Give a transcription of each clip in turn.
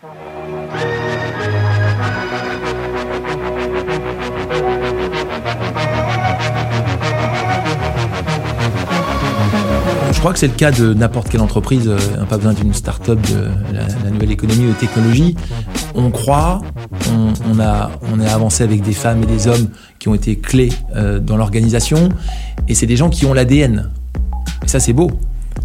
Je crois que c'est le cas de n'importe quelle entreprise, euh, pas besoin d'une start-up de la, nouvelle économie ou technologie. On croit, on, a, est avancé avec des femmes et des hommes qui ont été clés euh, dans l'organisation, et c'est des gens qui ont l'ADN. Et ça, c'est beau.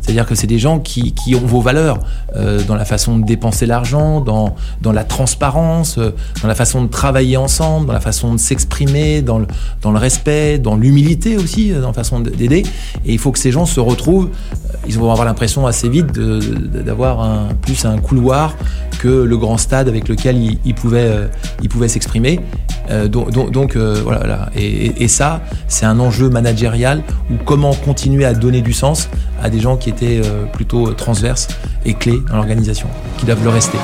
C'est-à-dire que c'est des gens qui, qui, ont vos valeurs euh, dans la façon de dépenser l'argent, dans, dans la transparence, euh, dans la façon de travailler ensemble, dans la façon de s'exprimer, dans le, dans le respect, dans l'humilité aussi, euh, dans la façon d'aider. Et il faut que ces gens se retrouvent. Euh, ils vont avoir l'impression assez vite d'avoir plus un couloir que le grand stade avec lequel ils, euh, pouvaient s'exprimer. Euh, donc, donc voilà. Et, ça, c'est un enjeu managérial ou comment continuer à donner du sens à des gens qui étaient euh, plutôt transverses et clés dans l'organisation, qui doivent le rester.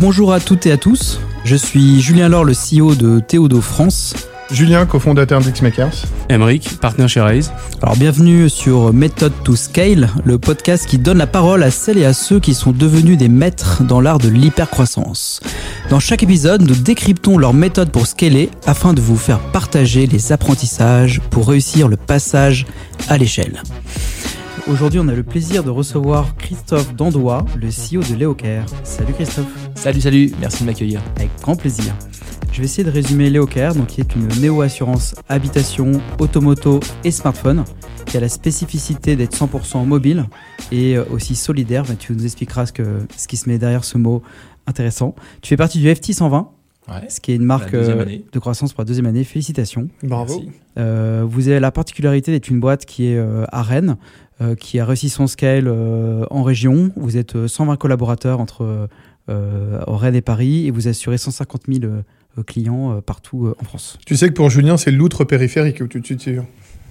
Bonjour à toutes et à tous, je suis Julien Laure, le CEO de Théodo France. Julien, cofondateur d'Xmakers. Emeric, partenaire chez Raise. Alors bienvenue sur Method to Scale, le podcast qui donne la parole à celles et à ceux qui sont devenus des maîtres dans l'art de l'hypercroissance. Dans chaque épisode, nous décryptons leur méthode pour scaler afin de vous faire partager les apprentissages pour réussir le passage à l'échelle. Aujourd'hui, on a le plaisir de recevoir Christophe Dandois, le CEO de Leocare. Salut Christophe. Salut, salut, merci de m'accueillir. Avec grand plaisir. Je vais essayer de résumer Leocare, donc qui est une néo-assurance habitation, automoto et smartphone, qui a la spécificité d'être 100% mobile et aussi solidaire. Ben, tu nous expliqueras ce, que, ce qui se met derrière ce mot intéressant. Tu fais partie du FT 120. Ouais, ce qui est une marque de croissance pour la deuxième année. Félicitations. Bravo. Euh, vous avez la particularité d'être une boîte qui est euh, à Rennes, euh, qui a réussi son scale euh, en région. Vous êtes 120 collaborateurs entre euh, Rennes et Paris et vous assurez 150 000 clients partout en France. Tu sais que pour Julien, c'est l'outre périphérique où tu te situes.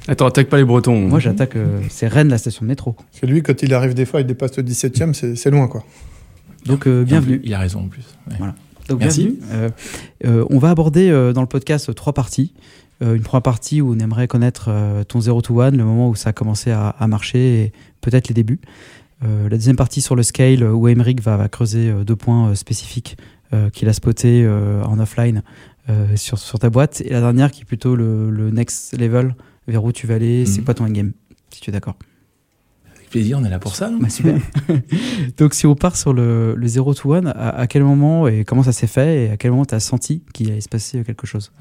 Attends, attaque pas les Bretons. Moi, j'attaque. c'est Rennes, la station de métro. C'est lui, quand il arrive des fois, il dépasse le 17 e c'est loin, quoi. Donc, bienvenue. Il a raison en plus. Ouais. Voilà. Donc, Merci. Euh, euh, on va aborder euh, dans le podcast trois parties. Une première partie où on aimerait connaître ton 0 to 1, le moment où ça a commencé à, à marcher et peut-être les débuts. la deuxième partie sur le scale où Emeric va, va creuser deux points spécifiques qu'il a spotés en offline sur, sur, ta boîte. Et la dernière qui est plutôt le, le next level, vers où tu vas aller, mmh. c'est quoi ton endgame, si tu es d'accord? Plaisir, on est là pour ça. Bah, super. Donc, si on part sur le, le 0 to 1, à, à, quel moment et comment ça s'est fait et à quel moment tu as senti qu'il allait se passer quelque chose?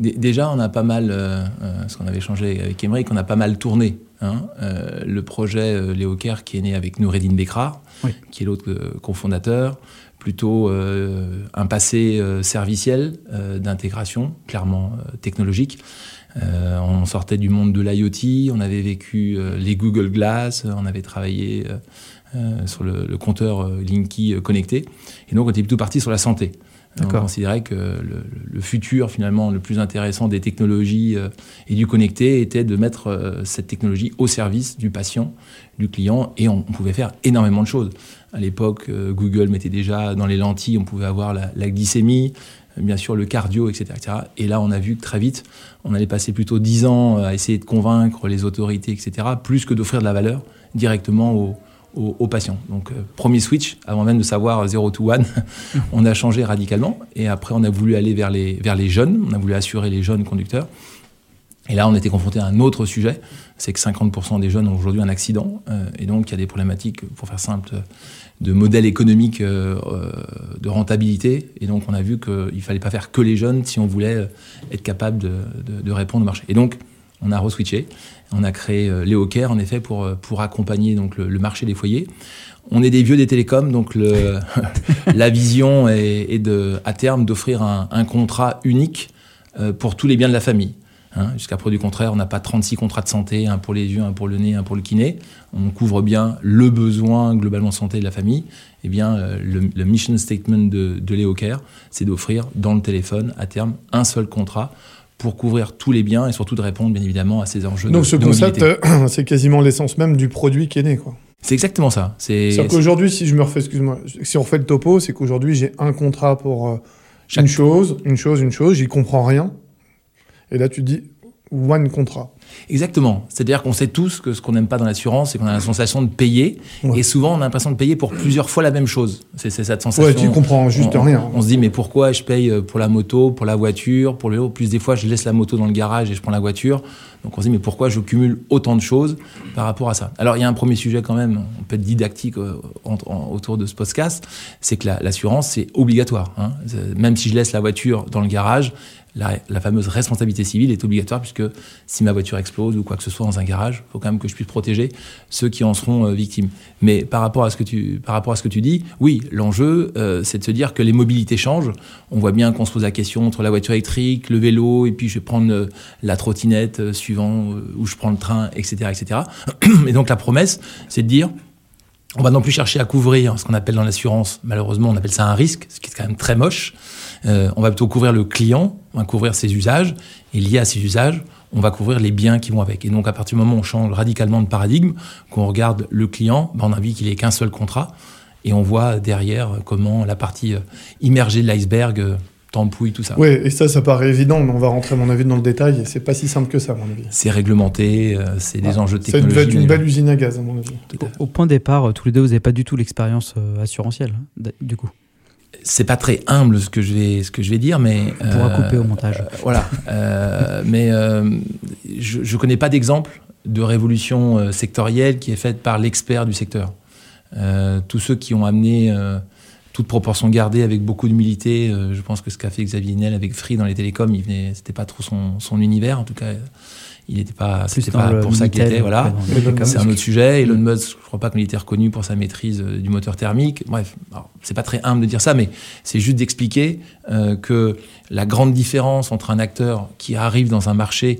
Déjà, on a pas mal, euh, ce qu'on avait changé avec Emmerich, on a pas mal tourné. Hein, euh, le projet euh, Léo Kerr qui est né avec Noureddin Bekrar, oui. qui est l'autre euh, cofondateur, plutôt euh, un passé serviciel d'intégration, clairement technologique. Euh, on sortait du monde de l'IoT, on avait vécu euh, les Google Glass, on avait travaillé euh, sur le, le compteur Linky connecté. Et donc, on était plutôt parti sur la santé. On considérait que le, le, futur, finalement, le plus intéressant des technologies euh, et du connecté était de mettre euh, cette technologie au service du patient, du client, et on, on pouvait faire énormément de choses. À l'époque, euh, Google mettait déjà dans les lentilles, on pouvait avoir la, la glycémie, bien sûr le cardio, etc., etc. Et là, on a vu que très vite, on allait passer plutôt 10 ans à essayer de convaincre les autorités, etc., plus que d'offrir de la valeur directement aux, patients. Donc, euh, premier switch, avant même de savoir 0 to 1, on a changé radicalement. Et après, on a voulu aller vers les, jeunes, on a voulu assurer les jeunes conducteurs. Et là, on était confronté à un autre sujet, c'est que 50% des jeunes ont aujourd'hui un accident, euh, et donc il y a des problématiques, pour faire simple, de modèle économique euh, de rentabilité. Et donc, on a vu qu'il ne fallait pas faire que les jeunes si on voulait être capable de, répondre au marché. Et donc, on a reswitché. On a créé euh, Léo Care, en effet, pour, pour accompagner donc, le, marché des foyers. On est des vieux des télécoms, donc la vision est, de, à terme d'offrir un, contrat unique euh, pour tous les biens de la famille. Hein, Jusqu'à preuve du contraire, on n'a pas 36 contrats de santé, un pour les yeux, un pour le nez, un pour le kiné. On couvre bien le besoin globalement santé de la famille. Eh bien, euh, le, le, mission statement de, de Léo Care, c'est d'offrir dans le téléphone, à terme, un seul contrat pour couvrir tous les biens et surtout de répondre bien évidemment à ces enjeux Donc de, ce de concept, euh, c'est quasiment l'essence même du produit qui est né. quoi. C'est exactement ça. C'est qu'aujourd'hui, si je me refais, excuse-moi, si on refait le topo, c'est qu'aujourd'hui j'ai un contrat pour euh, une chose, une chose, une chose, j'y comprends rien. Et là tu dis one contrat. Exactement. C'est-à-dire qu'on sait tous que ce qu'on n'aime pas dans l'assurance, c'est qu'on a la sensation de payer. Ouais. Et souvent, on a l'impression de payer pour plusieurs fois la même chose. C'est cette sensation. Ouais, tu comprends juste on, rien. On se dit, mais pourquoi je paye euh, pour la moto, pour la voiture, pour le vélo Plus des fois, je laisse la moto dans le garage et je prends la voiture. Donc on se dit, mais pourquoi je cumule autant de choses par rapport à ça? Alors, il y a un premier sujet quand même, on peut être didactique euh, en- en- autour de ce podcast, c'est que la- l'assurance, c'est obligatoire. hein. Même si je laisse la voiture dans le garage, la, fameuse responsabilité civile est obligatoire puisque si ma voiture explose ou quoi que ce soit dans un garage, il faut quand même que je puisse protéger ceux qui en seront euh, victimes. Mais par rapport à ce que tu, par rapport à ce que tu dis, oui, l'enjeu, euh, c'est de se dire que les mobilités changent. On voit bien qu'on se pose la question entre la voiture électrique, le vélo, et puis je vais prendre euh, la trottinette suivant où je prends le train, etc., etc. Et donc la promesse, c'est de dire on va non plus chercher à couvrir ce qu'on appelle dans l'assurance, malheureusement, on appelle ça un risque, ce qui est quand même très moche. Euh, on va plutôt couvrir le client, on va couvrir ses usages, et lié à ces usages, on va couvrir les biens qui vont avec. Et donc, à partir du moment où on change radicalement de paradigme, qu'on regarde le client, ben, on a vu qu'il ait qu'un seul contrat, et on voit derrière comment la partie euh, immergée de l'iceberg euh, t'empouille tout ça. Ouais, et ça, ça paraît évident, mais on va rentrer, à mon avis, dans le détail, et c'est pas si simple que ça, à mon avis. C'est réglementé, euh, c'est des Ah, enjeux de Ça va être une belle usine à gaz, à mon avis. Au point de départ, euh, tous les deux, vous n'avez pas du tout l'expérience euh, assurantielle, hein, du coup. C'est pas très humble ce que je vais, ce que je vais dire, mais On pourra euh, couper au montage. Euh, voilà. Euh, mais je ne connais pas d'exemple de révolution sectorielle qui est faite par l'expert du secteur. Tous ceux qui ont amené toute proportion gardée avec beaucoup d'humilité, euh, je pense que ce qu'a fait Xavier Niel avec Free dans les télécoms, il venait, c'était pas trop son, son univers. En tout cas, il n'était pas, c'était pas pour ça qu'il était. Voilà. le- C'est un autre sujet. Elon Musk, je crois pas qu'il était reconnu pour sa maîtrise euh, du moteur thermique. Bref, c'est pas très humble de dire ça, mais c'est juste d'expliquer euh, que la grande différence entre un acteur qui arrive dans un marché,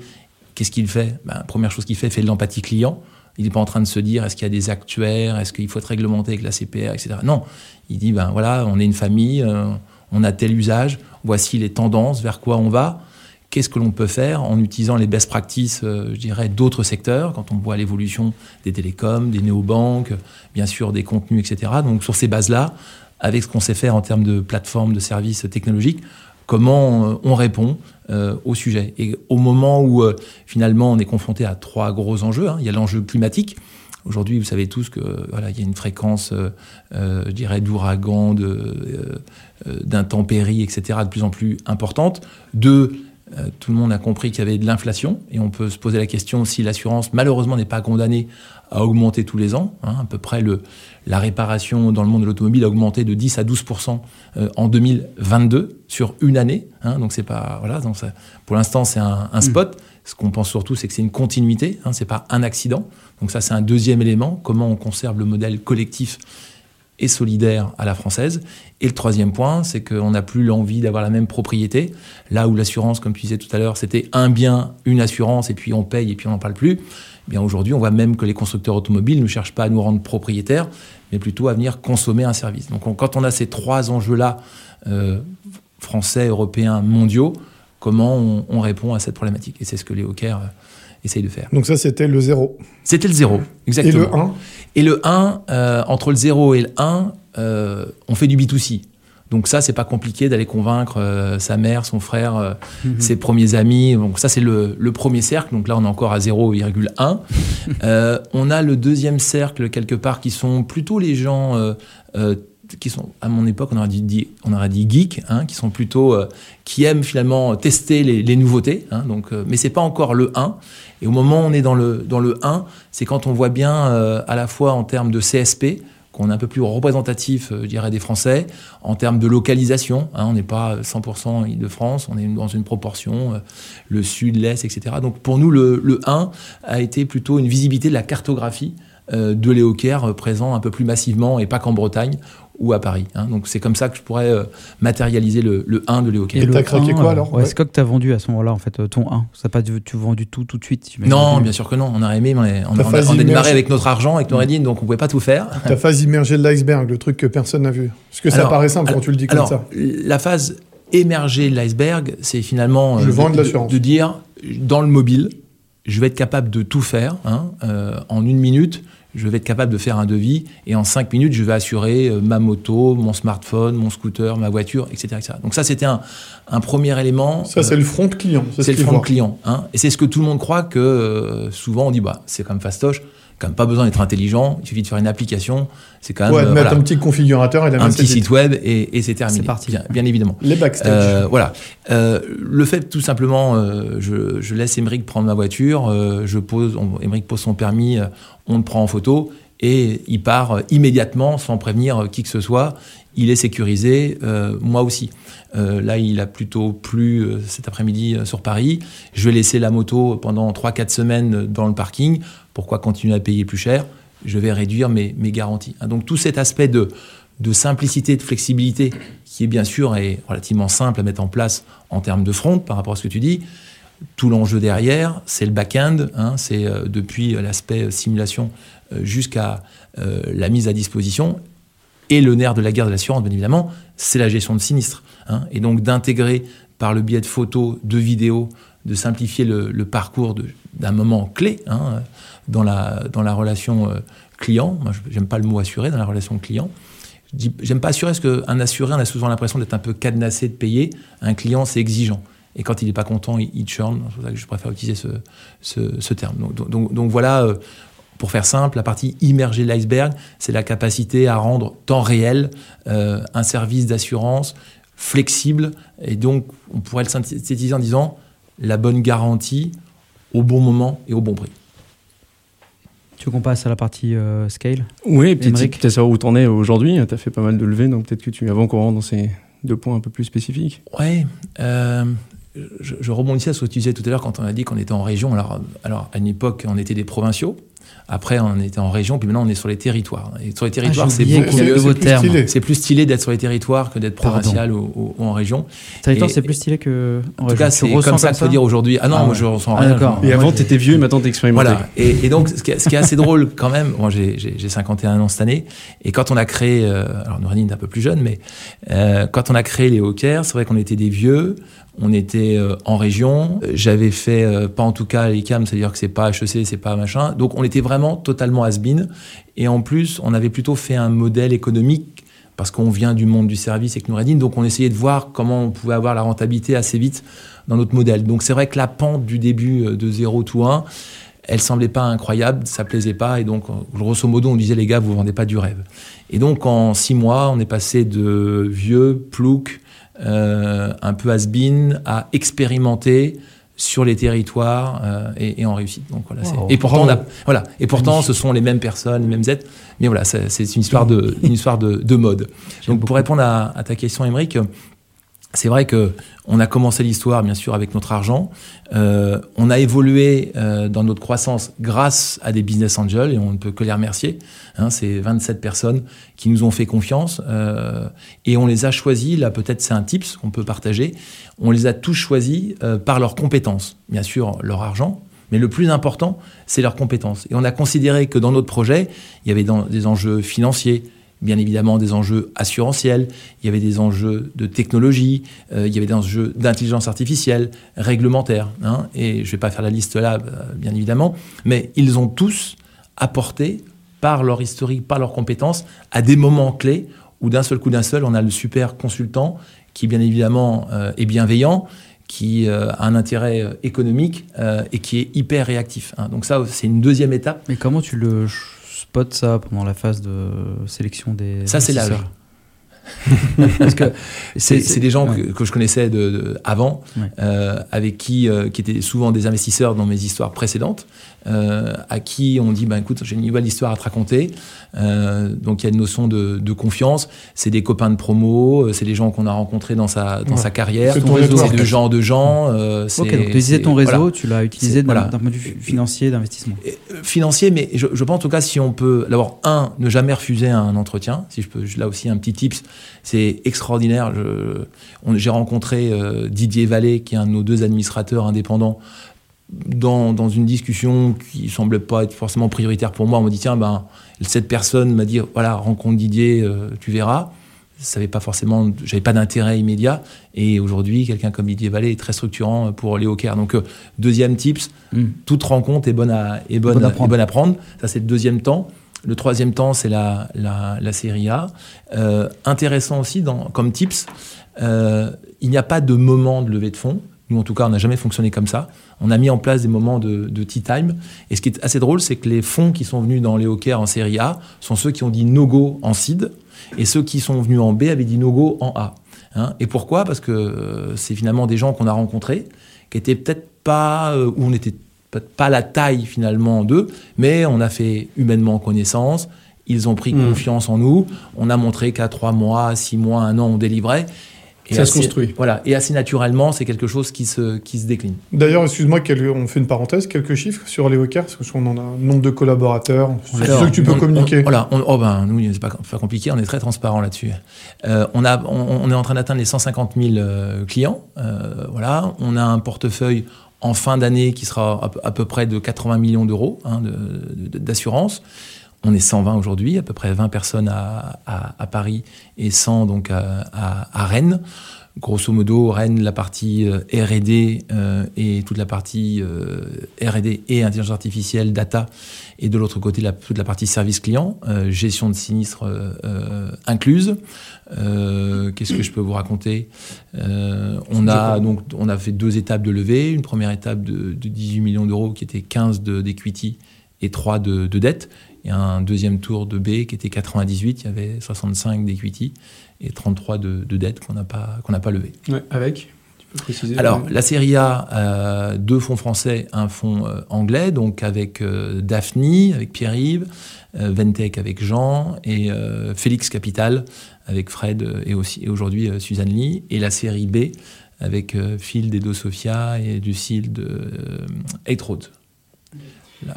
qu'est-ce qu'il fait? Ben, Première chose qu'il fait, fait de l'empathie client. Il n'est pas en train de se dire est-ce qu'il y a des actuaires, est-ce qu'il faut être réglementé avec la CPR, etc. Non, il dit ben voilà, on est une famille, euh, on a tel usage, voici les tendances, vers quoi on va qu'est-ce que l'on peut faire en utilisant les best practices, euh, je dirais, d'autres secteurs, quand on voit l'évolution des télécoms, des néobanques, bien sûr des contenus, etc. Donc sur ces bases-là, avec ce qu'on sait faire en termes de plateformes, de services technologiques, comment euh, on répond euh, au sujet. Et au moment où finalement on est confronté à trois gros enjeux, hein, il y a l'enjeu climatique. Aujourd'hui, vous savez tous que voilà, il y a une fréquence, je dirais, d'ouragans, d'intempéries, etc., de plus en plus importante. Deux, euh, tout le monde a compris qu'il y avait de l'inflation et on peut se poser la question si l'assurance, malheureusement, n'est pas condamnée à augmenter tous les ans. hein. à peu près, le, la réparation dans le monde de l'automobile a augmenté de 10 à 12 euh, en 2022 sur une année. hein. donc, c'est pas. Voilà, donc ça- pour l'instant, c'est un, un spot. Ce qu'on pense surtout, c'est que c'est une continuité, hein, c'est pas un accident. Donc, ça, c'est un deuxième élément. Comment on conserve le modèle collectif et solidaire à la française. Et le troisième point, c'est qu'on n'a plus l'envie d'avoir la même propriété. Là où l'assurance, comme tu disais tout à l'heure, c'était un bien, une assurance, et puis on paye, et puis on n'en parle plus. Eh bien aujourd'hui, on voit même que les constructeurs automobiles ne cherchent pas à nous rendre propriétaires, mais plutôt à venir consommer un service. Donc on- quand on a ces trois enjeux-là, euh, français, européens, mondiaux, comment on, on répond à cette problématique? Et c'est ce que les Hawkers euh, essayent de faire. Donc ça, c'était le zéro. C'était le zéro, Et exactement. le 1 Et le 1, euh, entre le 0 et le 1, euh, on fait du B2C. Donc ça, c'est pas compliqué d'aller convaincre euh, sa mère, son frère, euh, ses premiers amis. Donc ça, c'est le, le premier cercle. Donc là, on est encore à 0,1. Euh, on a le deuxième cercle, quelque part, qui sont plutôt les gens... qui sont à mon époque on aurait dit, on aurait dit geeks hein, qui sont plutôt euh, qui aiment finalement tester les, nouveautés hein, donc euh, mais c'est pas encore le 1 et au moment où on est dans le dans le 1 c'est quand on voit bien euh, à la fois en termes de CSP qu'on est un peu plus représentatif, euh, je dirais, des Français, en termes de localisation. hein, on n'est pas 100% Île-de-France, on est dans une proportion, le sud, l'est, etc. Donc pour nous, le, le 1 a été plutôt une visibilité de la cartographie de l'Éocaire présent un peu plus massivement, et pas qu'en Bretagne ou à Paris. hein. Donc c'est comme ça que je pourrais euh, matérialiser le, le 1 de l'Éocaire. Et le t'as craqué 1, quoi, alors ouais, Ouais. C'est quoi que t'as vendu à ce moment-là, en fait, euh, ton 1 Ça pas tu vendu tout tout de suite. Non, bien sûr que non. On a aimé, mais on, on on a démarré avec notre argent, avec nos Redines, donc on pouvait pas tout faire. Ta phase immergée de l'iceberg, le truc que personne n'a vu. Parce que ça Alors, paraît simple alors- quand tu le dis comme Alors, ça. la phase émergée de l'iceberg, c'est finalement Je euh, vends de de, de dire dans le mobile, je vais être capable de tout faire. hein, euh, en une minute, je vais être capable de faire un devis et en cinq minutes, je vais assurer euh, ma moto, mon smartphone, mon scooter, ma voiture, etc. Donc ça, c'était un, premier élément. Ça, c'est le front client. C'est le front client. Hein. et c'est ce que tout le monde croit que euh, souvent on dit, bah, c'est comme fastoche quand même pas besoin d'être intelligent, il suffit de faire une application, c'est quand même... Ouais, de mettre un petit configurateur et Un petit site web et, c'est terminé. C'est parti. Bien, évidemment. Les backstage. voilà. le fait, tout simplement, je, je, laisse Émeric prendre ma voiture, je pose, Émeric pose son permis, on le prend en photo et il part immédiatement sans prévenir qui que ce soit. Il est sécurisé, euh, moi aussi. Euh, là, il a plutôt plu euh, cet après-midi sur Paris. Je vais laisser la moto pendant 3-4 semaines dans le parking. Pourquoi continuer à payer plus cher Je vais réduire mes, garanties. Hein, donc tout cet aspect de, de simplicité, de flexibilité, qui est bien sûr relativement simple à mettre en place en termes de front par rapport à ce que tu dis, tout l'enjeu derrière, c'est le back-end, hein, c'est euh, depuis l'aspect simulation euh, jusqu'à euh, la mise à disposition. Et le nerf de la guerre de l'assurance, bien évidemment, c'est la gestion de sinistres. Hein. et donc d'intégrer par le biais de photos, de vidéos, de simplifier le, parcours d'un moment clé hein, dans, la, dans la relation client. Moi, j'aime pas le mot assuré dans la relation client. J'aime pas assurer parce qu'un assuré, on a souvent l'impression d'être un peu cadenassé de payer. Un client, c'est exigeant. Et quand il n'est pas content, il, churn. C'est pour ça que je préfère utiliser ce, terme. Donc, voilà, euh, pour faire simple, la partie immergée de l'iceberg, c'est la capacité à rendre temps réel euh, un service d'assurance flexible. Et donc, on pourrait le synthétiser en disant la bonne garantie au bon moment et au bon prix. Tu veux qu'on passe à la partie euh, scale? Oui, peut-être savoir où tu en es aujourd'hui. Tu as fait pas mal de levées, donc peut-être que tu avant qu'on rentre dans ces deux points un peu plus spécifiques. Oui je, rebondissais à ce que tu disais tout à l'heure quand on a dit qu'on était en région. Alors, alors, à une époque, on était des provinciaux. Après, on était en région, puis maintenant, on est sur les territoires. Et sur les territoires, ah, c'est beaucoup mieux. C'est plus stylé d'être sur les territoires que d'être provincial ou, en région. Territoire, c'est plus stylé que en, en tout cas, c'est comme ça qu'il faut dire aujourd'hui. Ah non, ah moi, je ressens ah, rien. Et avant, tu étais vieux, et maintenant, tu expérimenté. Voilà. Et, donc, ce qui, est, assez drôle quand même, moi, j'ai 51 ans cette année, et quand on a créé, euh, alors Nourine est un peu plus jeune, mais euh, quand on a créé les Hawkers, c'est vrai qu'on était des vieux, on était euh, en région. J'avais fait, euh, pas en tout cas l'ICAM, c'est-à-dire que c'est pas HEC, c'est pas machin. Donc on était vraiment totalement has-been. Et en plus, on avait plutôt fait un modèle économique parce qu'on vient du monde du service avec Noureddin. Donc on essayait de voir comment on pouvait avoir la rentabilité assez vite dans notre modèle. Donc c'est vrai que la pente du début euh, de 0 tout 1, elle semblait pas incroyable, ça plaisait pas. Et donc, grosso modo, on disait, les gars, vous vendez pas du rêve. Et donc, en six mois, on est passé de vieux, plouc, euh, un peu has-been, à expérimenter sur les territoires euh, et, en réussite. Donc voilà. Et pourtant, voilà. Et pourtant, ce sont les mêmes personnes, les mêmes êtres. Mais voilà, c'est une histoire de, une histoire de, mode. Donc pour répondre à, à ta question, Émeric, c'est vrai que on a commencé l'histoire, bien sûr, avec notre argent. Euh, on a évolué euh, dans notre croissance grâce à des business angels et on ne peut que les remercier. Hein, c'est 27 personnes qui nous ont fait confiance euh, et on les a choisis. Là, peut-être c'est un tips qu'on peut partager. On les a tous choisis par leurs compétences. Bien sûr, leur argent, mais le plus important, c'est leurs compétences. Et on a considéré que dans notre projet, il y avait des enjeux financiers, bien évidemment des enjeux assurantiels, il y avait des enjeux de technologie, euh, il y avait des enjeux d'intelligence artificielle, réglementaire. Hein, et je ne vais pas faire la liste là, euh, bien évidemment, mais ils ont tous apporté, par leur historique, par leurs compétences, à des moments clés où d'un seul coup d'un seul, on a le super consultant qui, bien évidemment, euh, est bienveillant, qui a un intérêt économique et qui est hyper réactif. Hein. Donc ça, c'est une deuxième étape. Mais comment tu le spot ça pendant la phase de sélection des. Ça, c'est l'âge. Parce que c'est des gens que, je connaissais de, avant, euh, avec qui, euh, qui étaient souvent des investisseurs dans mes histoires précédentes, euh, à qui on dit bah, écoute, j'ai une nouvelle histoire à te raconter. donc il y a une notion de, confiance. C'est des copains de promo, c'est des gens qu'on a rencontrés dans sa, dans sa carrière. C'est de gens de gens. ok, donc tu disais ton réseau, tu l'as utilisé d'un point de vue financier, d'investissement. Financier, mais je, je, pense en tout cas si on peut, d'abord, un, ne jamais refuser un entretien. Si je peux, là aussi un petit tips c'est extraordinaire. J'ai rencontré euh, Didier Vallée, qui est un de nos deux administrateurs indépendants, dans, une discussion qui semblait pas être forcément prioritaire pour moi. On m'a dit tiens, ben, cette personne m'a dit voilà, rencontre Didier, euh, tu verras. savais pas forcément, j'avais pas d'intérêt immédiat. Et aujourd'hui, quelqu'un comme Didier Vallée est très structurant pour Léo Kerr. Donc, deuxième tips, mm. toute rencontre est bonne à, est bonne, à bonne à prendre. Ça, c'est le deuxième temps. Le troisième temps, c'est la, la, série A. intéressant aussi, comme tips, il n'y a pas de moment de levée de fonds. Nous, en tout cas, on n'a jamais fonctionné comme ça. On a mis en place des moments de, tea time. Et ce qui est assez drôle, c'est que les fonds qui sont venus dans les Hawkers en série A sont ceux qui ont dit no-go en seed. Et ceux qui sont venus en B avaient dit no-go en A. Hein. et pourquoi? Parce que euh, c'est finalement des gens qu'on a rencontrés, qui étaient peut-être pas, euh, où on pas la taille finalement d'eux, mais on a fait humainement connaissance. Ils ont pris mmh. confiance en nous. On a montré qu'à trois mois, six mois, un an, on délivrait. Et ça se construit. Voilà, et assez naturellement, c'est quelque chose qui se, qui se décline. D'ailleurs, excuse-moi, on fait une parenthèse, quelques chiffres sur les OKR, parce qu'on en a un nombre de collaborateurs, c'est ceux que tu peux communiquer. voilà, oh ben, nous, c'est pas, pas compliqué, on est très transparent là-dessus. Euh, on, a, on, est en train d'atteindre les 150 000 euh, clients, euh, voilà, on a un portefeuille en fin d'année qui sera à, peu près de 80 millions d'euros hein, d'assurance. On est 120 aujourd'hui, à peu près 20 personnes à, Paris et 100 donc à, Rennes. Grosso modo, Rennes, la partie euh, R&D euh, et toute la partie euh, R&D et intelligence artificielle, data, et de l'autre côté la, toute la partie service client, gestion de sinistres incluse. Qu'est-ce que je peux vous raconter? On a donc on a fait deux étapes de levée. Une première étape de, 18 millions d'euros qui était 15 d'equity et 3 de, de dette et un deuxième tour de B qui était 98, il y avait 65 d'equity et 33 de, de dette qu'on n'a pas, qu'on n'a pas levé. avec tu peux préciser Alors, la série A, euh, deux fonds français, un fonds euh, anglais, donc avec euh, Daphne, avec Pierre-Yves, Ventec avec Jean et Félix Capital avec Fred et, aussi, et aujourd'hui Suzanne Lee. Et la série B avec Phil d'Edo Sophia et Lucille de Eight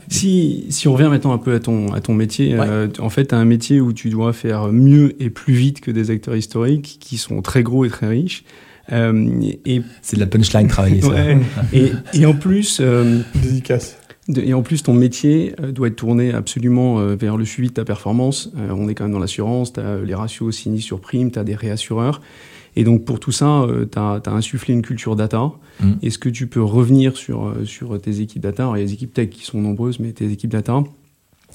Si, si, on revient maintenant un peu à ton, à ton métier, euh, en fait, tu as un métier où tu dois faire mieux et plus vite que des acteurs historiques qui sont très gros et très riches. Euh, et c'est de la punchline travailler ça. et, et, en plus, euh, dédicace. et en plus, ton métier doit être tourné absolument vers le suivi de ta performance. on est quand même dans l'assurance, tu as les ratios sinistres sur prime, tu as des réassureurs. Et donc pour tout ça, euh, tu as, insufflé une culture data. Mm. Est-ce que tu peux revenir sur, euh, sur tes équipes data? Alors, il y a des équipes tech qui sont nombreuses, mais tes équipes data.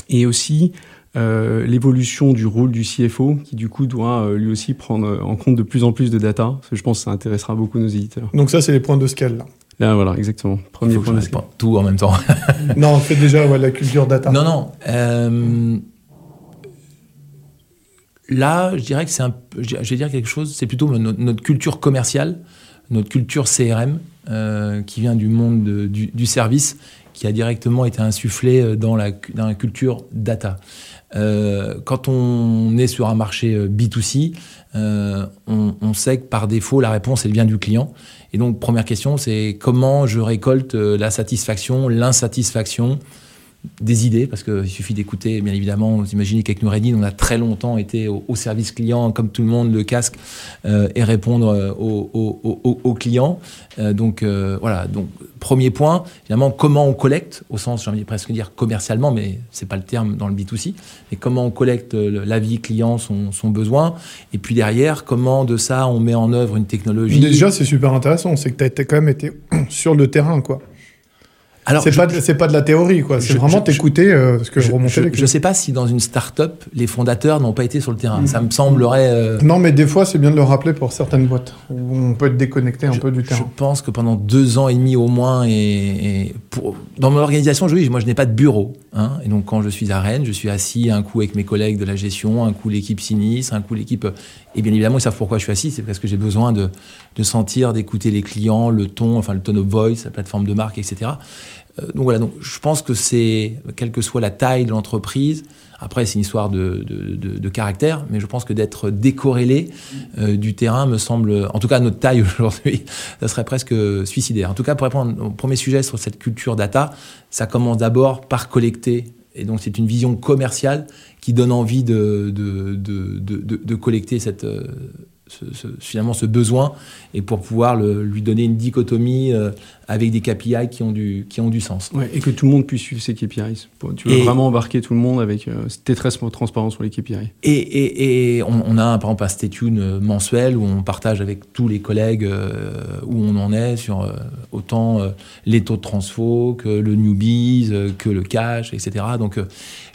Et aussi euh, l'évolution du rôle du CFO, qui du coup doit lui aussi prendre en compte de plus en plus de data. Parce que je pense que ça intéressera beaucoup nos éditeurs. Donc ça, c'est les points de scale. Là. Là, voilà, exactement. Premier point de scale. Tout en même temps. non, on fait déjà la culture data. Non, non. Là, je dirais que c'est un, je vais dire quelque chose, c'est plutôt notre, culture commerciale, notre culture CRM, euh, qui vient du monde du, service, qui a directement été insufflée euh, dans la, culture data. Euh, quand on est sur un marché B2C, on, sait que par défaut, la réponse, elle vient du client. Et donc, première question, c'est comment je récolte la satisfaction, l'insatisfaction, des idées, parce qu'il suffit d'écouter, bien évidemment, vous imaginez qu'avec Noureddin, on a très longtemps été au, service client, comme tout le monde, le casque, euh, et répondre euh, aux, clients. Euh, donc voilà, donc premier point, évidemment, comment on collecte, au sens, j'ai envie de presque dire commercialement, mais c'est pas le terme dans le B2C, mais comment on collecte l'avis client, son, son besoin, et puis derrière, comment de ça on met en œuvre une technologie. Déjà, c'est super intéressant, c'est que tu as quand même été sur le terrain, quoi. Alors, c'est pas c'est pas de la théorie quoi. C'est vraiment t'écouter euh, ce que je, remontais. Je, sais pas si dans une start-up les fondateurs n'ont pas été sur le terrain. Ça me semblerait. Euh, non, mais des fois c'est bien de le rappeler pour certaines boîtes où on peut être déconnecté un peu du terrain. Je pense que pendant deux ans et demi au moins et, pour, dans mon organisation, je, moi je n'ai pas de bureau. Hein, et donc quand je suis à Rennes, je suis assis un coup avec mes collègues de la gestion, un coup l'équipe sinistre, un coup l'équipe. Et bien évidemment ils savent pourquoi je suis assis. C'est parce que j'ai besoin de, de sentir, d'écouter les clients, le ton, enfin le tone of voice, la plateforme de marque, etc. Euh, donc voilà, donc je pense que c'est, quelle que soit la taille de l'entreprise, après c'est une histoire de, de, caractère, mais je pense que d'être décorrélé euh, du terrain me semble, en tout cas à notre taille aujourd'hui, ça serait presque suicidaire. En tout cas, pour répondre au premier sujet sur cette culture data, ça commence d'abord par collecter, et donc c'est une vision commerciale qui donne envie de, de collecter cette, finalement ce besoin et pour pouvoir lui donner une dichotomie euh, avec des KPI qui ont du, qui ont du sens. et que tout le monde puisse suivre ces KPIs. Tu veux vraiment embarquer tout le monde avec. Euh, très transparent sur les KPI. Et, et, on, a par exemple un stay tune euh, mensuel où on partage avec tous les collègues où on en est sur autant les taux de transfo que le newbies, que le cash, etc. Donc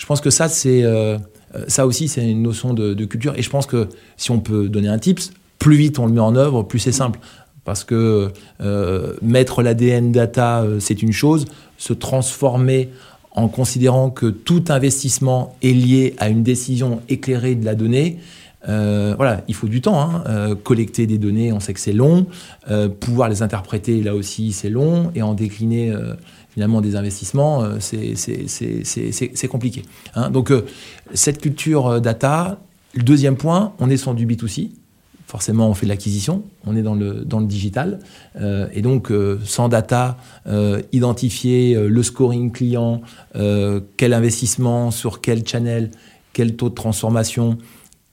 je pense que ça, c'est euh, ça aussi, c'est une notion de, culture. Et je pense que si on peut donner un tips, plus vite on le met en œuvre, plus c'est simple. Parce que euh, mettre l'ADN data, euh, c'est une chose. Se transformer en considérant que tout investissement est lié à une décision éclairée de la donnée, voilà, il faut du temps. Hein. collecter des données, on sait que c'est long. pouvoir les interpréter, là aussi, c'est long. Et en décliner finalement des investissements, euh, c'est compliqué. Hein. Donc euh, cette culture euh, data, le deuxième point, on est sur du B2C. Forcément, on fait de l'acquisition, on est dans le, dans le digital. et donc, sans data, identifier le scoring client, quel investissement, sur quel channel, quel taux de transformation,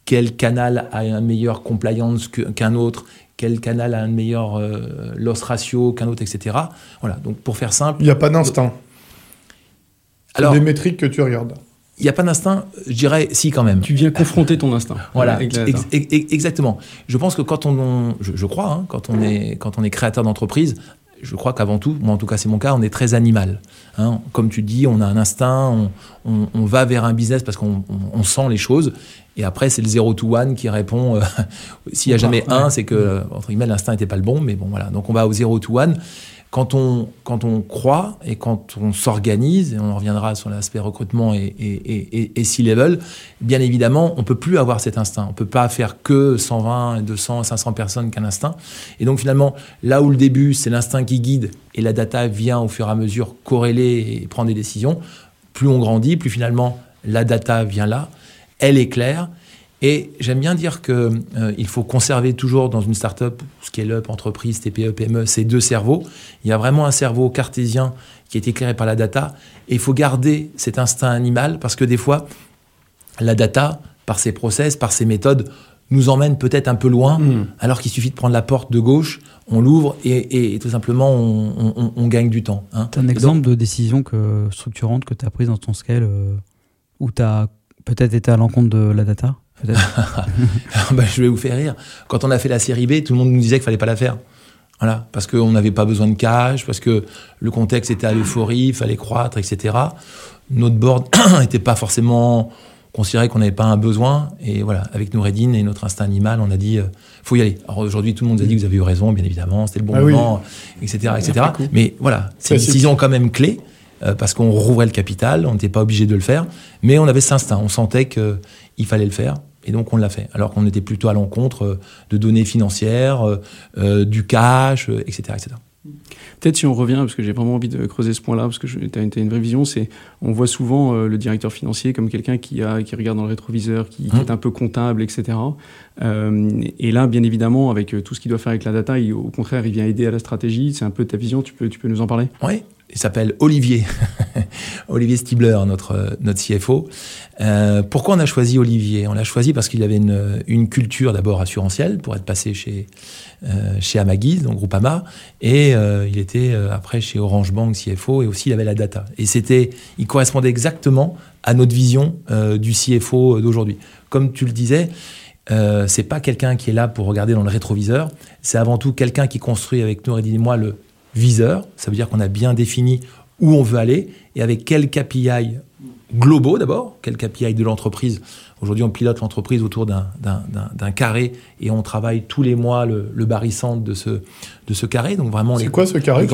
quel canal a un meilleur compliance qu'un autre, quel canal a un meilleur euh, loss ratio qu'un autre, etc. Voilà, donc pour faire simple. Il n'y a pas d'instinct. Alors, des métriques que tu regardes. Il n'y a pas d'instinct, je dirais si quand même. Tu viens confronter ton instinct. Voilà, exactement. Je pense que quand on, je, crois, hein, quand on est quand on est créateur d'entreprise, je crois qu'avant tout, moi en tout cas c'est mon cas, on est très animal. Hein. Comme tu dis, on a un instinct, on, va vers un business parce qu'on sent les choses. Et après, c'est le 0 to 1 qui répond. Euh, s'il n'y a jamais un, c'est que, entre guillemets, l'instinct n'était pas le bon. Mais bon, voilà. Donc on va au 0 to 1 quand on, quand on croit et quand on s'organise, et on reviendra sur l'aspect recrutement et, et, et, C-level, bien évidemment, on peut plus avoir cet instinct. On peut pas faire que 120, 200, 500 personnes qu'un instinct. Et donc finalement, là où le début, c'est l'instinct qui guide et la data vient au fur et à mesure corréler et prendre des décisions, plus on grandit, plus finalement la data vient là, elle est claire, et j'aime bien dire qu'il euh, il faut conserver toujours dans une start-up, scale-up, entreprise, TPE, PME, ces deux cerveaux. Il y a vraiment un cerveau cartésien qui est éclairé par la data. Et il faut garder cet instinct animal parce que des fois, la data, par ses process, par ses méthodes, nous emmène peut-être un peu loin, hmm. alors qu'il suffit de prendre la porte de gauche, on l'ouvre et, tout simplement on, gagne du temps. Hein. As un exemple de décision que, structurante que tu as prise dans ton scale euh, où tu as peut-être été à l'encontre de la data? bah, je vais vous faire rire. Quand on a fait la série B, tout le monde nous disait qu'il fallait pas la faire. Voilà, parce qu'on n'avait pas besoin de cash, parce que le contexte était à l'euphorie, il fallait croître, etc. Notre board n'était pas forcément considéré qu'on n'avait pas un besoin. Et voilà, avec Noureddin et notre instinct animal, on a dit, euh, faut y aller. Alors aujourd'hui, tout le monde nous a dit que vous avez eu raison, bien évidemment, c'était le bon ah moment, etc., etc. Mais voilà, c'est une décision quand même clé. Euh, parce qu'on rouvrait le capital, on n'était pas obligé de le faire, mais on avait cet instinct, on sentait qu'il fallait le faire. Et donc on l'a fait, alors qu'on était plutôt à l'encontre euh, de données financières, euh, euh, du cash, etc., etc. Peut-être si on revient, parce que j'ai vraiment envie de creuser ce point-là, parce que tu as, une vraie vision, c'est on voit souvent le directeur financier comme quelqu'un qui, a, qui regarde dans le rétroviseur, qui, mmh. est un peu comptable, etc. et là, bien évidemment, avec tout ce qu'il doit faire avec la data, au contraire, il vient aider à la stratégie. C'est un peu ta vision, tu peux, tu peux nous en parler? Oui, il s'appelle Olivier, Olivier Stibler, notre, notre CFO. Euh, pourquoi on a choisi Olivier? On l'a choisi parce qu'il avait une, culture d'abord assurantielle pour être passé chez, euh, chez Amagiz, donc Groupama, et euh, il était euh, après chez Orange Bank CFO et aussi il avait la data. Et c'était, il correspondait exactement à notre vision du CFO d'aujourd'hui. Comme tu le disais, c'est pas quelqu'un qui est là pour regarder dans le rétroviseur, c'est avant tout quelqu'un qui construit avec nous et moi le viseur. Ça veut dire qu'on a bien défini où on veut aller et avec quel KPI globaux d'abord, quel KPI de l'entreprise. Aujourd'hui, on pilote l'entreprise autour d'un carré et on travaille tous les mois le, le barycentre de ce, de ce carré. Donc vraiment, c'est quoi ce carré?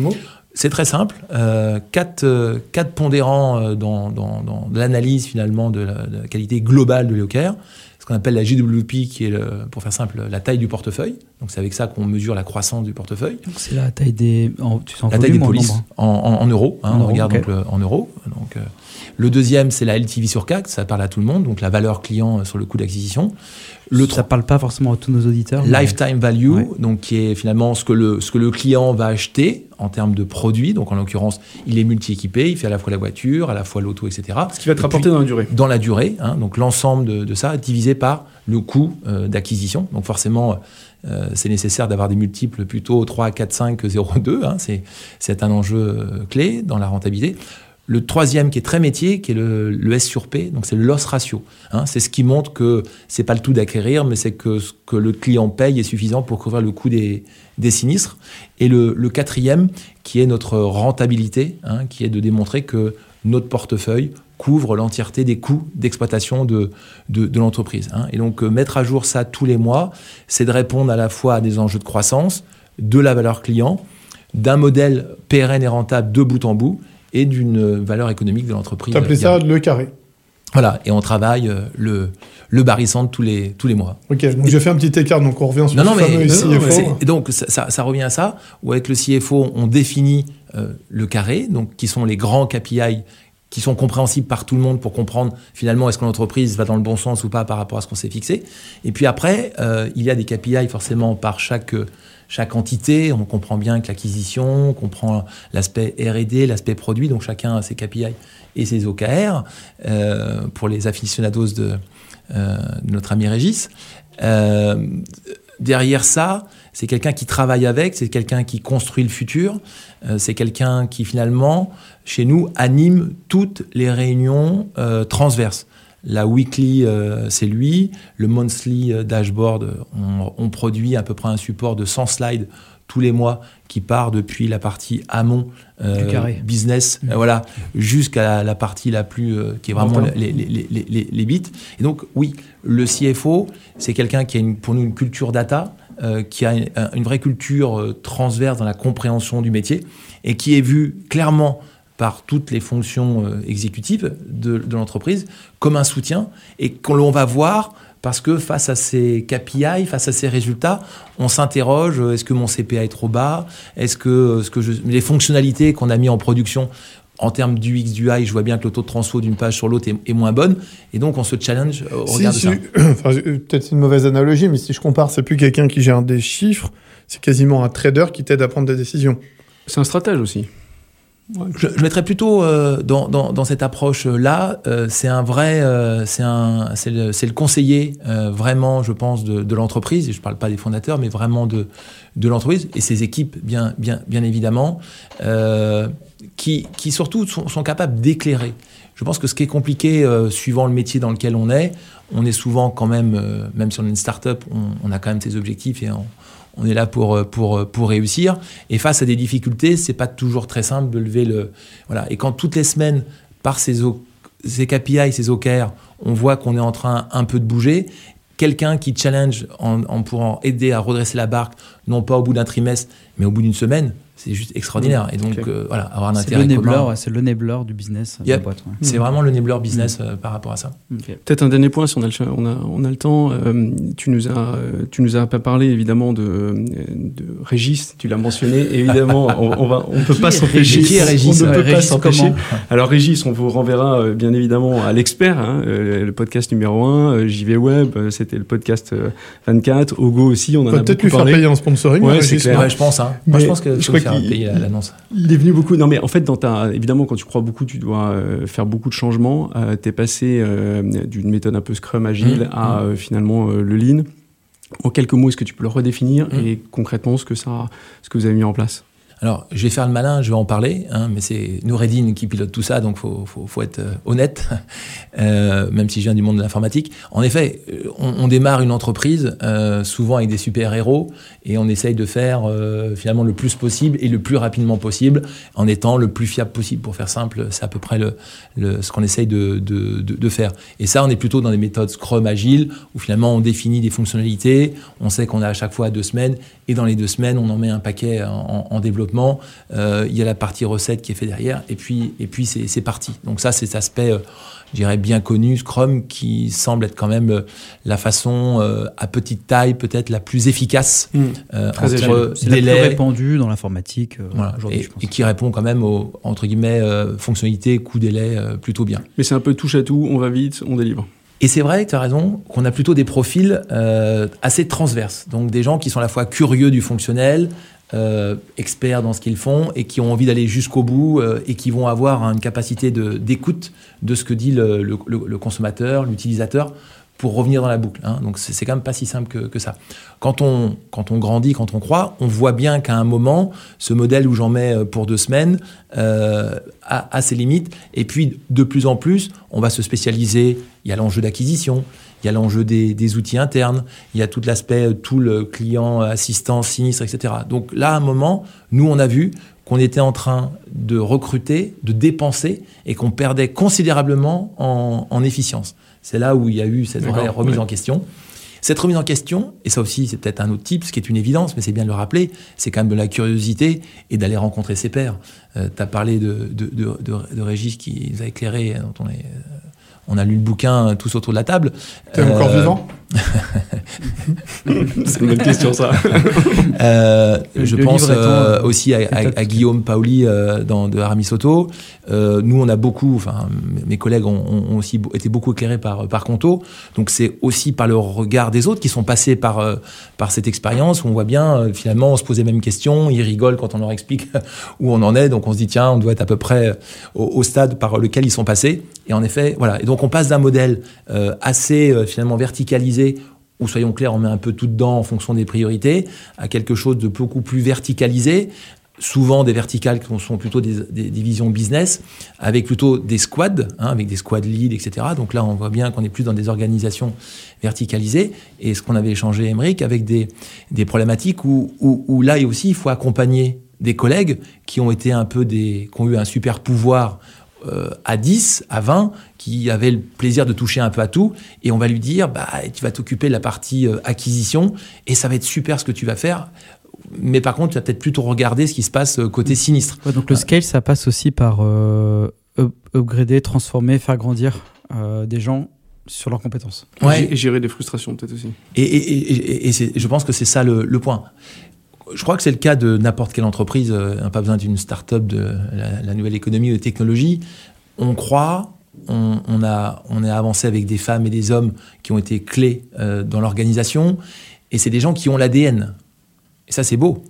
mots? C'est très simple. Euh, quatre, euh, quatre, pondérants euh, dans, dans, dans l'analyse finalement de la, de la, qualité globale de l'EOCare ce qu'on appelle la GWP, qui est, le, pour faire simple, la taille du portefeuille. Donc c'est avec ça qu'on mesure la croissance du portefeuille. c'est la taille des, la taille des polices en, en, euros. Hein, on regarde donc en euros. Donc, le deuxième, c'est la LTV sur CAC, ça parle à tout le monde, donc la valeur client sur le coût d'acquisition. Le ça ne parle pas forcément à tous nos auditeurs. Lifetime value, donc qui est finalement ce que, le, ce que le client va acheter en termes de produits. Donc en l'occurrence, il est multi-équipé, il fait à la fois la voiture, à la fois l'auto, etc. Ce qui va être rapporté dans la durée. Dans la durée, hein, donc l'ensemble de, de, ça divisé par le coût d'acquisition. Donc forcément, euh, c'est nécessaire d'avoir des multiples plutôt 3, 4, 5 0,2. Hein, c'est un enjeu euh, clé dans la rentabilité. Le troisième qui est très métier, qui est le, S sur P, donc c'est le loss ratio. Hein. c'est ce qui montre que c'est pas le tout d'acquérir, mais c'est que ce que le client paye est suffisant pour couvrir le coût des, sinistres. Et le, quatrième, qui est notre rentabilité, hein, qui est de démontrer que notre portefeuille couvre l'entièreté des coûts d'exploitation de, l'entreprise. Hein. Et donc, euh, mettre à jour ça tous les mois, c'est de répondre à la fois à des enjeux de croissance, de la valeur client, d'un modèle pérenne et rentable de bout en bout, et d'une valeur économique de l'entreprise. Tu appelais ça le carré voilà, et on travaille euh, le, le barycentre tous les, tous les mois. Ok, donc j'ai fait un petit écart, donc on revient sur non, le fameux CFO. et donc ça, ça, revient à ça, où avec le CFO, on définit euh, le carré, donc qui sont les grands KPI qui sont compréhensibles par tout le monde pour comprendre finalement est-ce que l'entreprise va dans le bon sens ou pas par rapport à ce qu'on s'est fixé. Et puis après, euh, il y a des KPI forcément par chaque, chaque entité. On comprend bien que l'acquisition, on comprend l'aspect R&D, l'aspect produit, donc chacun a ses KPI et ses OKR euh, pour les aficionados de, euh, de, notre ami Régis. derrière ça, c'est quelqu'un qui travaille avec, c'est quelqu'un qui construit le futur, c'est quelqu'un qui finalement chez nous, anime toutes les réunions euh, transverses. La weekly, euh, c'est lui. Le monthly euh, dashboard, on, produit à peu près un support de 100 slides tous les mois qui part depuis la partie amont business, mmh. voilà, jusqu'à la, partie la plus qui est vraiment les, les, les, bits. Et donc oui, le CFO, c'est quelqu'un qui a une, pour nous une culture data, qui a une, une, vraie culture transverse dans la compréhension du métier et qui est vu clairement par toutes les fonctions euh, exécutives de, l'entreprise comme un soutien et qu'on va voir parce que face à ces KPI, face à ces résultats, on s'interroge euh, est-ce que mon CPA est trop bas? Est-ce que, euh, ce que je, les fonctionnalités qu'on a mis en production en termes du X, du Y, je vois bien que le taux de transfo d'une page sur l'autre est, moins bonne. Et donc, on se challenge au regard de ça. Peut-être c'est une mauvaise analogie, mais si je compare, c'est plus quelqu'un qui gère des chiffres, c'est quasiment un trader qui t'aide à prendre des décisions. C'est un stratège aussi. Je, je, mettrais plutôt euh, dans, dans, dans, cette approche-là, euh, c'est un vrai, euh, c'est le, le, conseiller vraiment, je pense, de, de l'entreprise. Je ne parle pas des fondateurs, mais vraiment de, de l'entreprise et ses équipes, bien, bien, bien évidemment, qui, qui surtout sont, sont capables d'éclairer. Je pense que ce qui est compliqué, suivant le métier dans lequel on est, on est souvent quand même, même si on est une start-up, on, on a quand même ses objectifs et on, on est là pour, euh, pour, euh, pour réussir. Et face à des difficultés, c'est pas toujours très simple de lever le. Voilà. Et quand toutes les semaines, par ces, ces KPI, ces OKR, on voit qu'on est en train un peu de bouger, quelqu'un qui challenge en, en, pourrant aider à redresser la barque, non pas au bout d'un trimestre, mais au bout d'une semaine, c'est juste extraordinaire. Et donc, euh, voilà, avoir un intérêt. C'est le enabler du business de la boîte. C'est vraiment le enabler business mm. euh, par rapport à ça. Peut-être un dernier point, si on a le, on a, on a le temps. Euh, tu, nous as, tu nous as pas parlé évidemment de, de Régis, tu l'as mentionné. Évidemment, on, on, va, on peut pas s'empêcher. Qui est Régis On ne peut pas s'empêcher. Alors Régis, on vous renverra bien évidemment à l'expert, hein, le podcast numéro 1, JV Web, c'était le podcast 24, Ogo aussi, on en a beaucoup parlé. Peut-être lui faire payer un sponsoring. Ouais, c'est clair. je pense. Hein. Moi, je pense que je crois l'annonce. Il est venu beaucoup. Non, mais en fait, dans ta, évidemment, quand tu crois beaucoup, tu dois euh, faire beaucoup de changements. Euh, tu es passé euh, d'une méthode un peu Scrum agile mmh, à mmh. finalement le Lean. En quelques mots, est-ce que tu peux le redéfinir mmh. et concrètement ce que, ça, ce que vous avez mis en place? Alors, je vais faire le malin, je vais en parler, hein, mais c'est Noureddin qui pilote tout ça, donc faut, faut, être euh, honnête, euh, même si je viens du monde de l'informatique. En effet, euh, on, démarre une entreprise souvent avec des super-héros et on essaye de faire finalement le plus possible et le plus rapidement possible en étant le plus fiable possible. Pour faire simple, c'est à peu près ce qu'on essaye de, de, faire. Et ça, on est plutôt dans des méthodes Scrum Agile où finalement on définit des fonctionnalités, on sait qu'on a à chaque fois deux semaines et dans les deux semaines, on en met un paquet en, en développement euh, il y a la partie recette qui est fait derrière, et puis, et puis c'est parti. Donc ça, c'est cet aspect euh, je dirais, bien connu, Scrum, qui semble être quand même la façon à petite taille peut-être la plus efficace mmh. entre C'est la plus répandue dans l'informatique aujourd'hui, et, et, qui répond quand même aux, entre guillemets, fonctionnalités, coût délai plutôt bien. Mais c'est un peu touche à tout, on va vite, on délivre. Et c'est vrai, tu as raison, qu'on a plutôt des profils euh, assez transverses. Donc des gens qui sont à la fois curieux du fonctionnel, euh, experts dans ce qu'ils font et qui ont envie d'aller jusqu'au bout euh, et qui vont avoir une capacité d'écoute de, ce que dit le, le consommateur, l'utilisateur pour revenir dans la boucle. Hein. Donc c'est quand même pas si simple que, ça. Quand on, quand on grandit, quand on croit, on voit bien qu'à un moment, ce modèle où j'en mets euh, pour deux semaines euh, a, ses limites. Et puis de plus en plus, on va se spécialiser. Il y a l'enjeu d'acquisition, il y a l'enjeu des, outils internes, il y a tout l'aspect, euh, tout le client, assistant, sinistre, etc. Donc là, à un moment, nous, on a vu qu'on était en train de recruter, de dépenser, et qu'on perdait considérablement en, en efficience. C'est là où il y a eu cette vraie remise en question. Cette remise en question, et ça aussi c'est peut-être un autre type, ce qui est une évidence, mais c'est bien de le rappeler, c'est quand même de la curiosité et d'aller rencontrer ses pairs. Euh, tu as parlé de, de, de, de, Régis qui nous a éclairé, dont on est on a lu le bouquin euh, tous autour de la table. T'es encore euh, vivant? C'est une bonne question, ça. Euh, je pense aussi à, Guillaume Paoli dans, de Aramis Soto. nous, on a beaucoup, enfin, mes collègues ont, aussi été beaucoup éclairés par, par Conto. Donc, c'est aussi par le regard des autres qui sont passés par, par cette expérience où on voit bien, finalement, on se pose les mêmes questions. Ils rigolent quand on leur explique où on en est. Donc, on se dit, tiens, on doit être à peu près au, au stade par lequel ils sont passés. Et en effet, voilà. Et donc on passe d'un modèle euh, assez euh, finalement verticalisé où soyons clairs, on met un peu tout dedans en fonction des priorités, à quelque chose de beaucoup plus verticalisé, souvent des verticales qui sont plutôt des, divisions business, avec plutôt des squads, hein, avec des squad leads, etc. Donc là, on voit bien qu'on est plus dans des organisations verticalisées. Et ce qu'on avait échangé, Emmerich, avec des, problématiques où, où, où, là aussi, il faut accompagner des collègues qui ont été un peu des, qui ont eu un super pouvoir euh, à 10, à 20, qui avait le plaisir de toucher un peu à tout, et on va lui dire, bah, tu vas t'occuper de la partie euh, acquisition, et ça va être super ce que tu vas faire. Mais par contre, tu vas peut-être plutôt regarder ce qui se passe euh, côté sinistre. donc le scale, ça passe aussi par upgrader, transformer, faire grandir des gens sur leurs compétences. Ouais. Et gérer des frustrations peut-être aussi. Et, je pense que c'est ça le, le point je crois que c'est le cas de n'importe quelle entreprise. N'a pas besoin d'une start-up de la, nouvelle économie ou de technologie. On croit, on, a, est avancé avec des femmes et des hommes qui ont été clés euh, dans l'organisation. Et c'est des gens qui ont l'ADN. Et ça, c'est beau.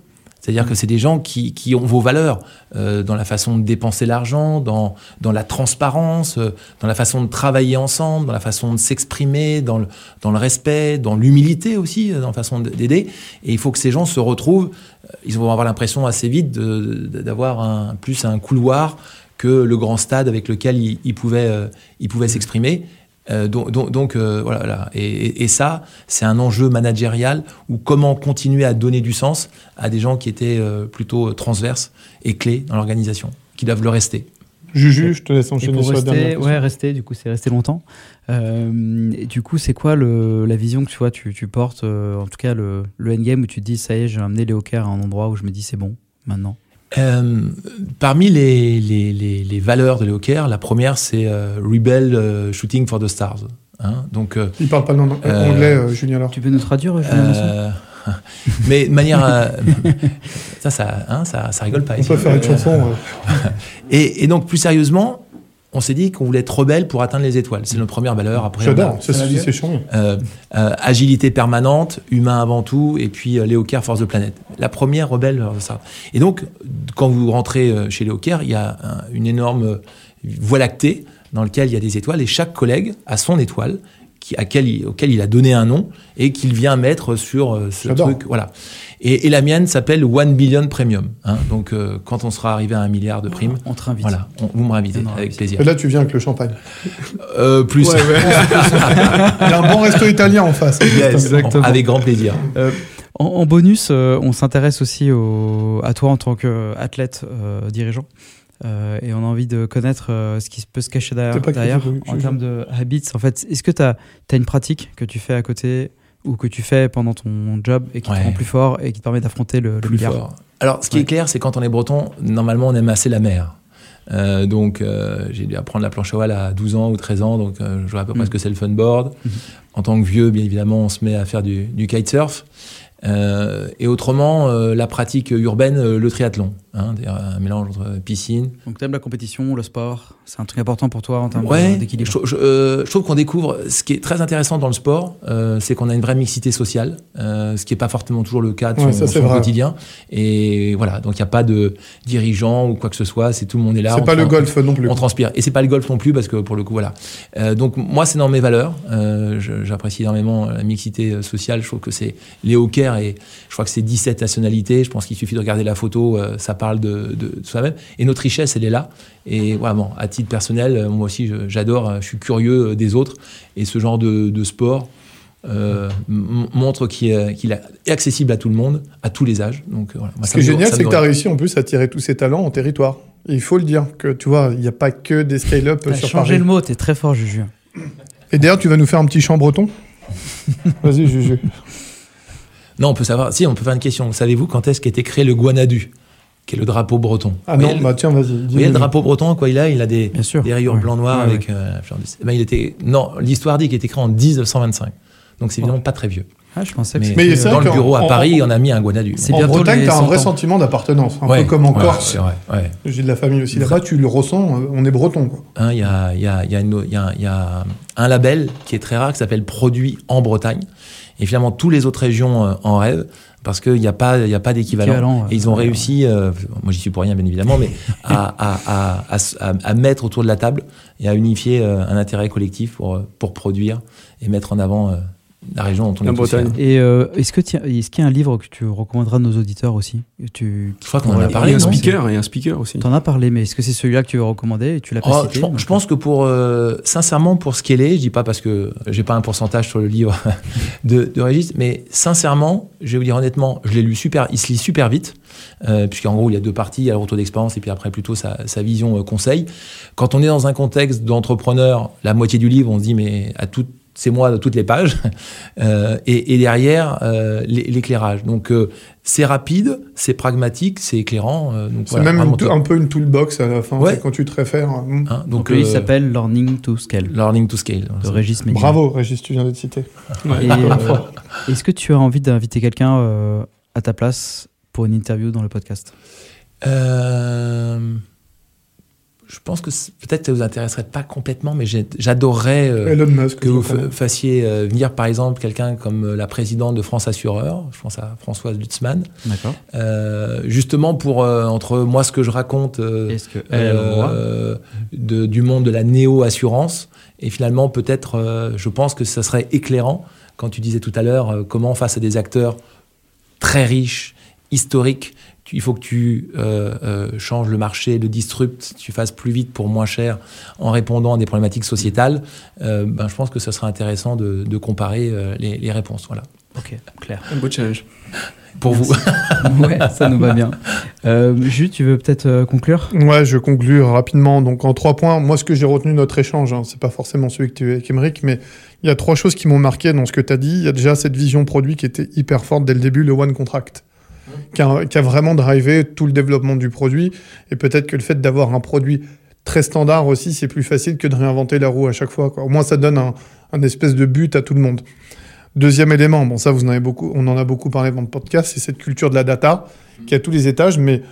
C'est-à-dire que c'est des gens qui, qui, ont vos valeurs euh, dans la façon de dépenser l'argent, dans, dans la transparence, euh, dans la façon de travailler ensemble, dans la façon de s'exprimer, dans le, dans le respect, dans l'humilité aussi, euh, dans la façon d'aider. Et il faut que ces gens se retrouvent. Ils vont avoir l'impression assez vite d'avoir un, plus un couloir que le grand stade avec lequel ils, ils pouvaient, ils pouvaient s'exprimer. Euh, donc, donc, euh, voilà, Et, ça, c'est un enjeu managérial ou comment continuer à donner du sens à des gens qui étaient euh, plutôt transverses et clés dans l'organisation, qui doivent le rester. Juju, je te laisse enchaîner sur la dernière Ouais, rester, du coup, c'est resté longtemps. et du coup, c'est quoi le, la vision que tu vois, tu, tu portes, en tout cas le, le endgame où tu te dis, ça y est, j'ai amené les hawkers à un endroit où je me dis, c'est bon, maintenant? Euh, parmi les, les, les, valeurs de Leo la première c'est euh, Rebel euh, Shooting for the Stars. Hein donc, Il parle pas anglais, Julien alors. Tu peux nous traduire, Julien Mais de manière. ça, ça, hein, ça, ça, rigole pas. On peut faire une chanson. et, et, donc, plus sérieusement, on s'est dit qu'on voulait être rebelle pour atteindre les étoiles. C'est notre première valeur. Après, J'adore, c'est. Euh, euh, agilité permanente, humain avant tout, et puis euh, Léo Force de planète. La première rebelle, ça. Et donc, quand vous rentrez chez Léo il y a une énorme voie lactée dans laquelle il y a des étoiles, et chaque collègue a son étoile, qui, à quel, auquel il a donné un nom, et qu'il vient mettre sur ce truc. Voilà. Et, la mienne s'appelle One Billion Premium. Hein. Donc, euh, quand on sera arrivé à un milliard de primes, on te invite. Voilà, vous me réinvitez avec plaisir. Et là, tu viens avec le champagne. Euh, plus. Ouais, Il y a un bon resto italien en face. Exactement. Avec grand plaisir. Euh, en, bonus, on s'intéresse aussi à toi en tant qu'athlète dirigeant. Et on a envie de connaître ce qui peut se cacher derrière, en termes de habits. En fait, est-ce que tu as, as, une pratique que tu fais à côté ou que tu fais pendant ton job et qui te rend plus fort et qui te permet d'affronter le, le milliard Alors, ce qui est clair, c'est quand on est breton, normalement, on aime assez la mer. donc j'ai dû apprendre la planche à voile à 12 ans ou 13 ans, donc je vois à peu près ce que c'est le funboard. board. En tant que vieux, bien évidemment, on se met à faire du, du kitesurf. Euh, et autrement, euh, la pratique urbaine, euh, le triathlon, hein, un mélange entre piscine. Donc tu aimes la compétition, le sport, c'est un truc important pour toi en termes d'équilibre? Je, je, trouve qu'on découvre ce qui est très intéressant dans le sport, c'est qu'on a une vraie mixité sociale, ce qui n'est pas forcément toujours le cas de son, quotidien. Et voilà, donc il n'y a pas de dirigeant ou quoi que ce soit, c'est tout le monde est là. C'est pas le golf non plus. On transpire. Et c'est pas le golf non plus parce que pour le coup, voilà. donc moi, c'est dans mes valeurs. J'apprécie énormément la mixité sociale. Je trouve que c'est les hockey et je crois que c'est 17 nationalités. Je pense qu'il suffit de regarder la photo, euh, ça parle de, soi-même. Et notre richesse, elle est là. Et vraiment, à titre personnel, euh, moi aussi, j'adore, euh, je, suis curieux des autres. Et ce genre de, sport montre qu'il est, accessible à tout le monde, à tous les âges. Donc, voilà, Ce qui est génial, c'est que tu as réussi en plus à tirer tous ces talents en territoire. il faut le dire, que tu vois, il n'y a pas que des scale-up sur Paris. changer le mot, tu es très fort, Juju. Et d'ailleurs, tu vas nous faire un petit chant breton Vas-y, Juju. Non, on peut savoir. Si, on peut faire une question. Savez-vous quand est-ce qu'était créé le Guanadu? Qui est le drapeau breton. Ah non, bah tiens, vas-y. Vous voyez le drapeau breton, quoi il a Il a des, des rayures blanc-noir avec. Euh, ben, il était, non, l'histoire dit qu'il était créé en 1925. Donc c'est évidemment pas très vieux. Ah, je pensais que mais, dans le bureau à Paris, on a mis un Guanadu. En Bretagne, tu as un vrai sentiment d'appartenance, un peu comme en Corse. J'ai de la famille aussi là-bas, tu le ressens, euh, on est breton. Il y, a, y, a, y, y, a, un label qui est très rare qui s'appelle Produit en Bretagne. Et finalement, toutes les autres régions euh, en rêvent parce qu'il n'y a pas, il a pas d'équivalent. Et ils ont réussi, euh, moi j'y suis pour rien bien évidemment, mais à, à, à, à, mettre autour de la table et à unifier euh, un intérêt collectif pour, pour produire et mettre en avant la région dont on est Bretagne. Et euh, est-ce que est-ce qu'il y a un livre que tu recommanderas à nos auditeurs aussi tu, Je crois qu'on en a parlé. Il y a un speaker, et un speaker aussi. en as parlé, mais est-ce que c'est celui-là que tu veux recommander et tu l'as pas oh, cité Je, pense, que pour euh, sincèrement pour ce qu'elle est, je dis pas parce que j'ai pas un pourcentage sur le livre de, de Régis, mais sincèrement, je vais vous dire honnêtement, je l'ai lu super, il se lit super vite. Euh, puisqu'en gros il y a deux parties, il y a le retour d'expérience et puis après plutôt sa, sa vision euh, conseil. Quand on est dans un contexte d'entrepreneur, la moitié du livre, on se dit mais à toute c'est moi de toutes les pages, euh, et, derrière euh, l'éclairage. Donc euh, c'est rapide, c'est pragmatique, c'est éclairant. c'est même un peu une toolbox à la fin, quand tu te réfères. Hein. Hein, donc, il s'appelle Learning to Scale. Learning to Scale. De Régis Bravo Régis, tu viens de citer. Est-ce que tu as envie d'inviter quelqu'un à ta place pour une interview dans le podcast? Je pense que peut-être ça vous intéresserait pas complètement, mais j'adorerais euh, que vous fassiez euh, venir par exemple quelqu'un comme euh, la présidente de France Assureur, je pense à Françoise Lutzmann, justement pour entre moi ce que je raconte que de, du monde de la néo-assurance. Et finalement peut-être, je pense que ça serait éclairant quand tu disais tout à l'heure comment face à des acteurs très riches, historiques, il faut que tu euh, euh, changes le marché, le disruptes, tu fasses plus vite pour moins cher en répondant à des problématiques sociétales, euh, ben, je pense que ce serait intéressant de, comparer les, réponses. Voilà. Ok, clair. Un beau challenge. Pour vous. ouais, ça nous va bien. Jules, tu veux peut-être conclure? Ouais, je conclue rapidement. Donc en trois points, moi ce que j'ai retenu de notre échange, hein, c'est pas forcément celui que tu es avec Emmerich, mais il y a trois choses qui m'ont marqué dans ce que tu as dit. Il y a déjà cette vision produit qui était hyper forte dès le début, le one contract qui a, vraiment drivé tout le développement du produit. Et peut-être que le fait d'avoir un produit très standard aussi, c'est plus facile que de réinventer la roue à chaque fois. Quoi. Au moins, ça donne un, espèce de but à tout le monde. Deuxième élément, bon ça vous en avez beaucoup, on en a beaucoup parlé dans le podcast, c'est cette culture de la data qui a tous les étages, mais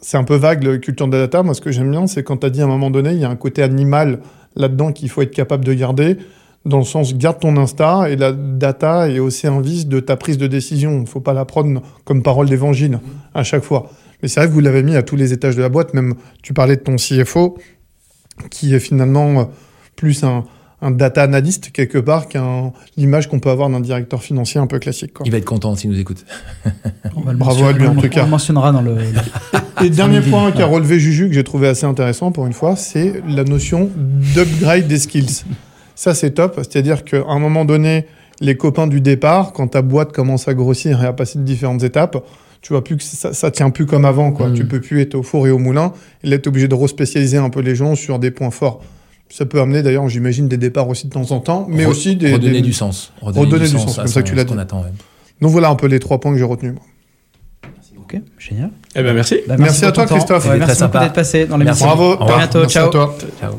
c'est un peu vague la culture de la data. Moi, ce que j'aime bien, c'est quand tu as dit à un moment donné, il y a un côté animal là-dedans qu'il faut être capable de garder dans le sens garde ton Insta et la data est aussi un vice de ta prise de décision. Il ne faut pas la prendre comme parole d'évangile à chaque fois. Mais c'est vrai que vous l'avez mis à tous les étages de la boîte. Même tu parlais de ton CFO qui est finalement euh, plus un, data analyst quelque part qu'un l'image qu'on peut avoir d'un directeur financier un peu classique. Il va être content s'il nous écoute. Bravo à lui en tout cas. On le mentionnera dans le. Et dernier point qu'a relevé Juju que j'ai trouvé assez intéressant pour une fois, c'est la notion d'upgrade des skills. Ça, c'est top. C'est-à-dire qu'à un moment donné, les copains du départ, quand ta boîte commence à grossir et à passer de différentes étapes, tu vois plus que ça, ça tient plus comme avant, quoi. Mm. Tu peux plus être au four et au moulin. Et là, tu es obligé de respécialiser un peu les gens sur des points forts. Ça peut amener d'ailleurs, j'imagine, des départs aussi de temps en temps, mais aussi des. Redonner du sens. Redonner, du, sens, comme ça que tu l'as dit. Donc voilà un peu les trois points que j'ai retenus. Ok, génial. Eh ben merci. Bah, Merci à toi. Christophe. Ouais, merci d'être passé dans. Bravo. À bientôt. Merci Ciao. à toi. Ciao.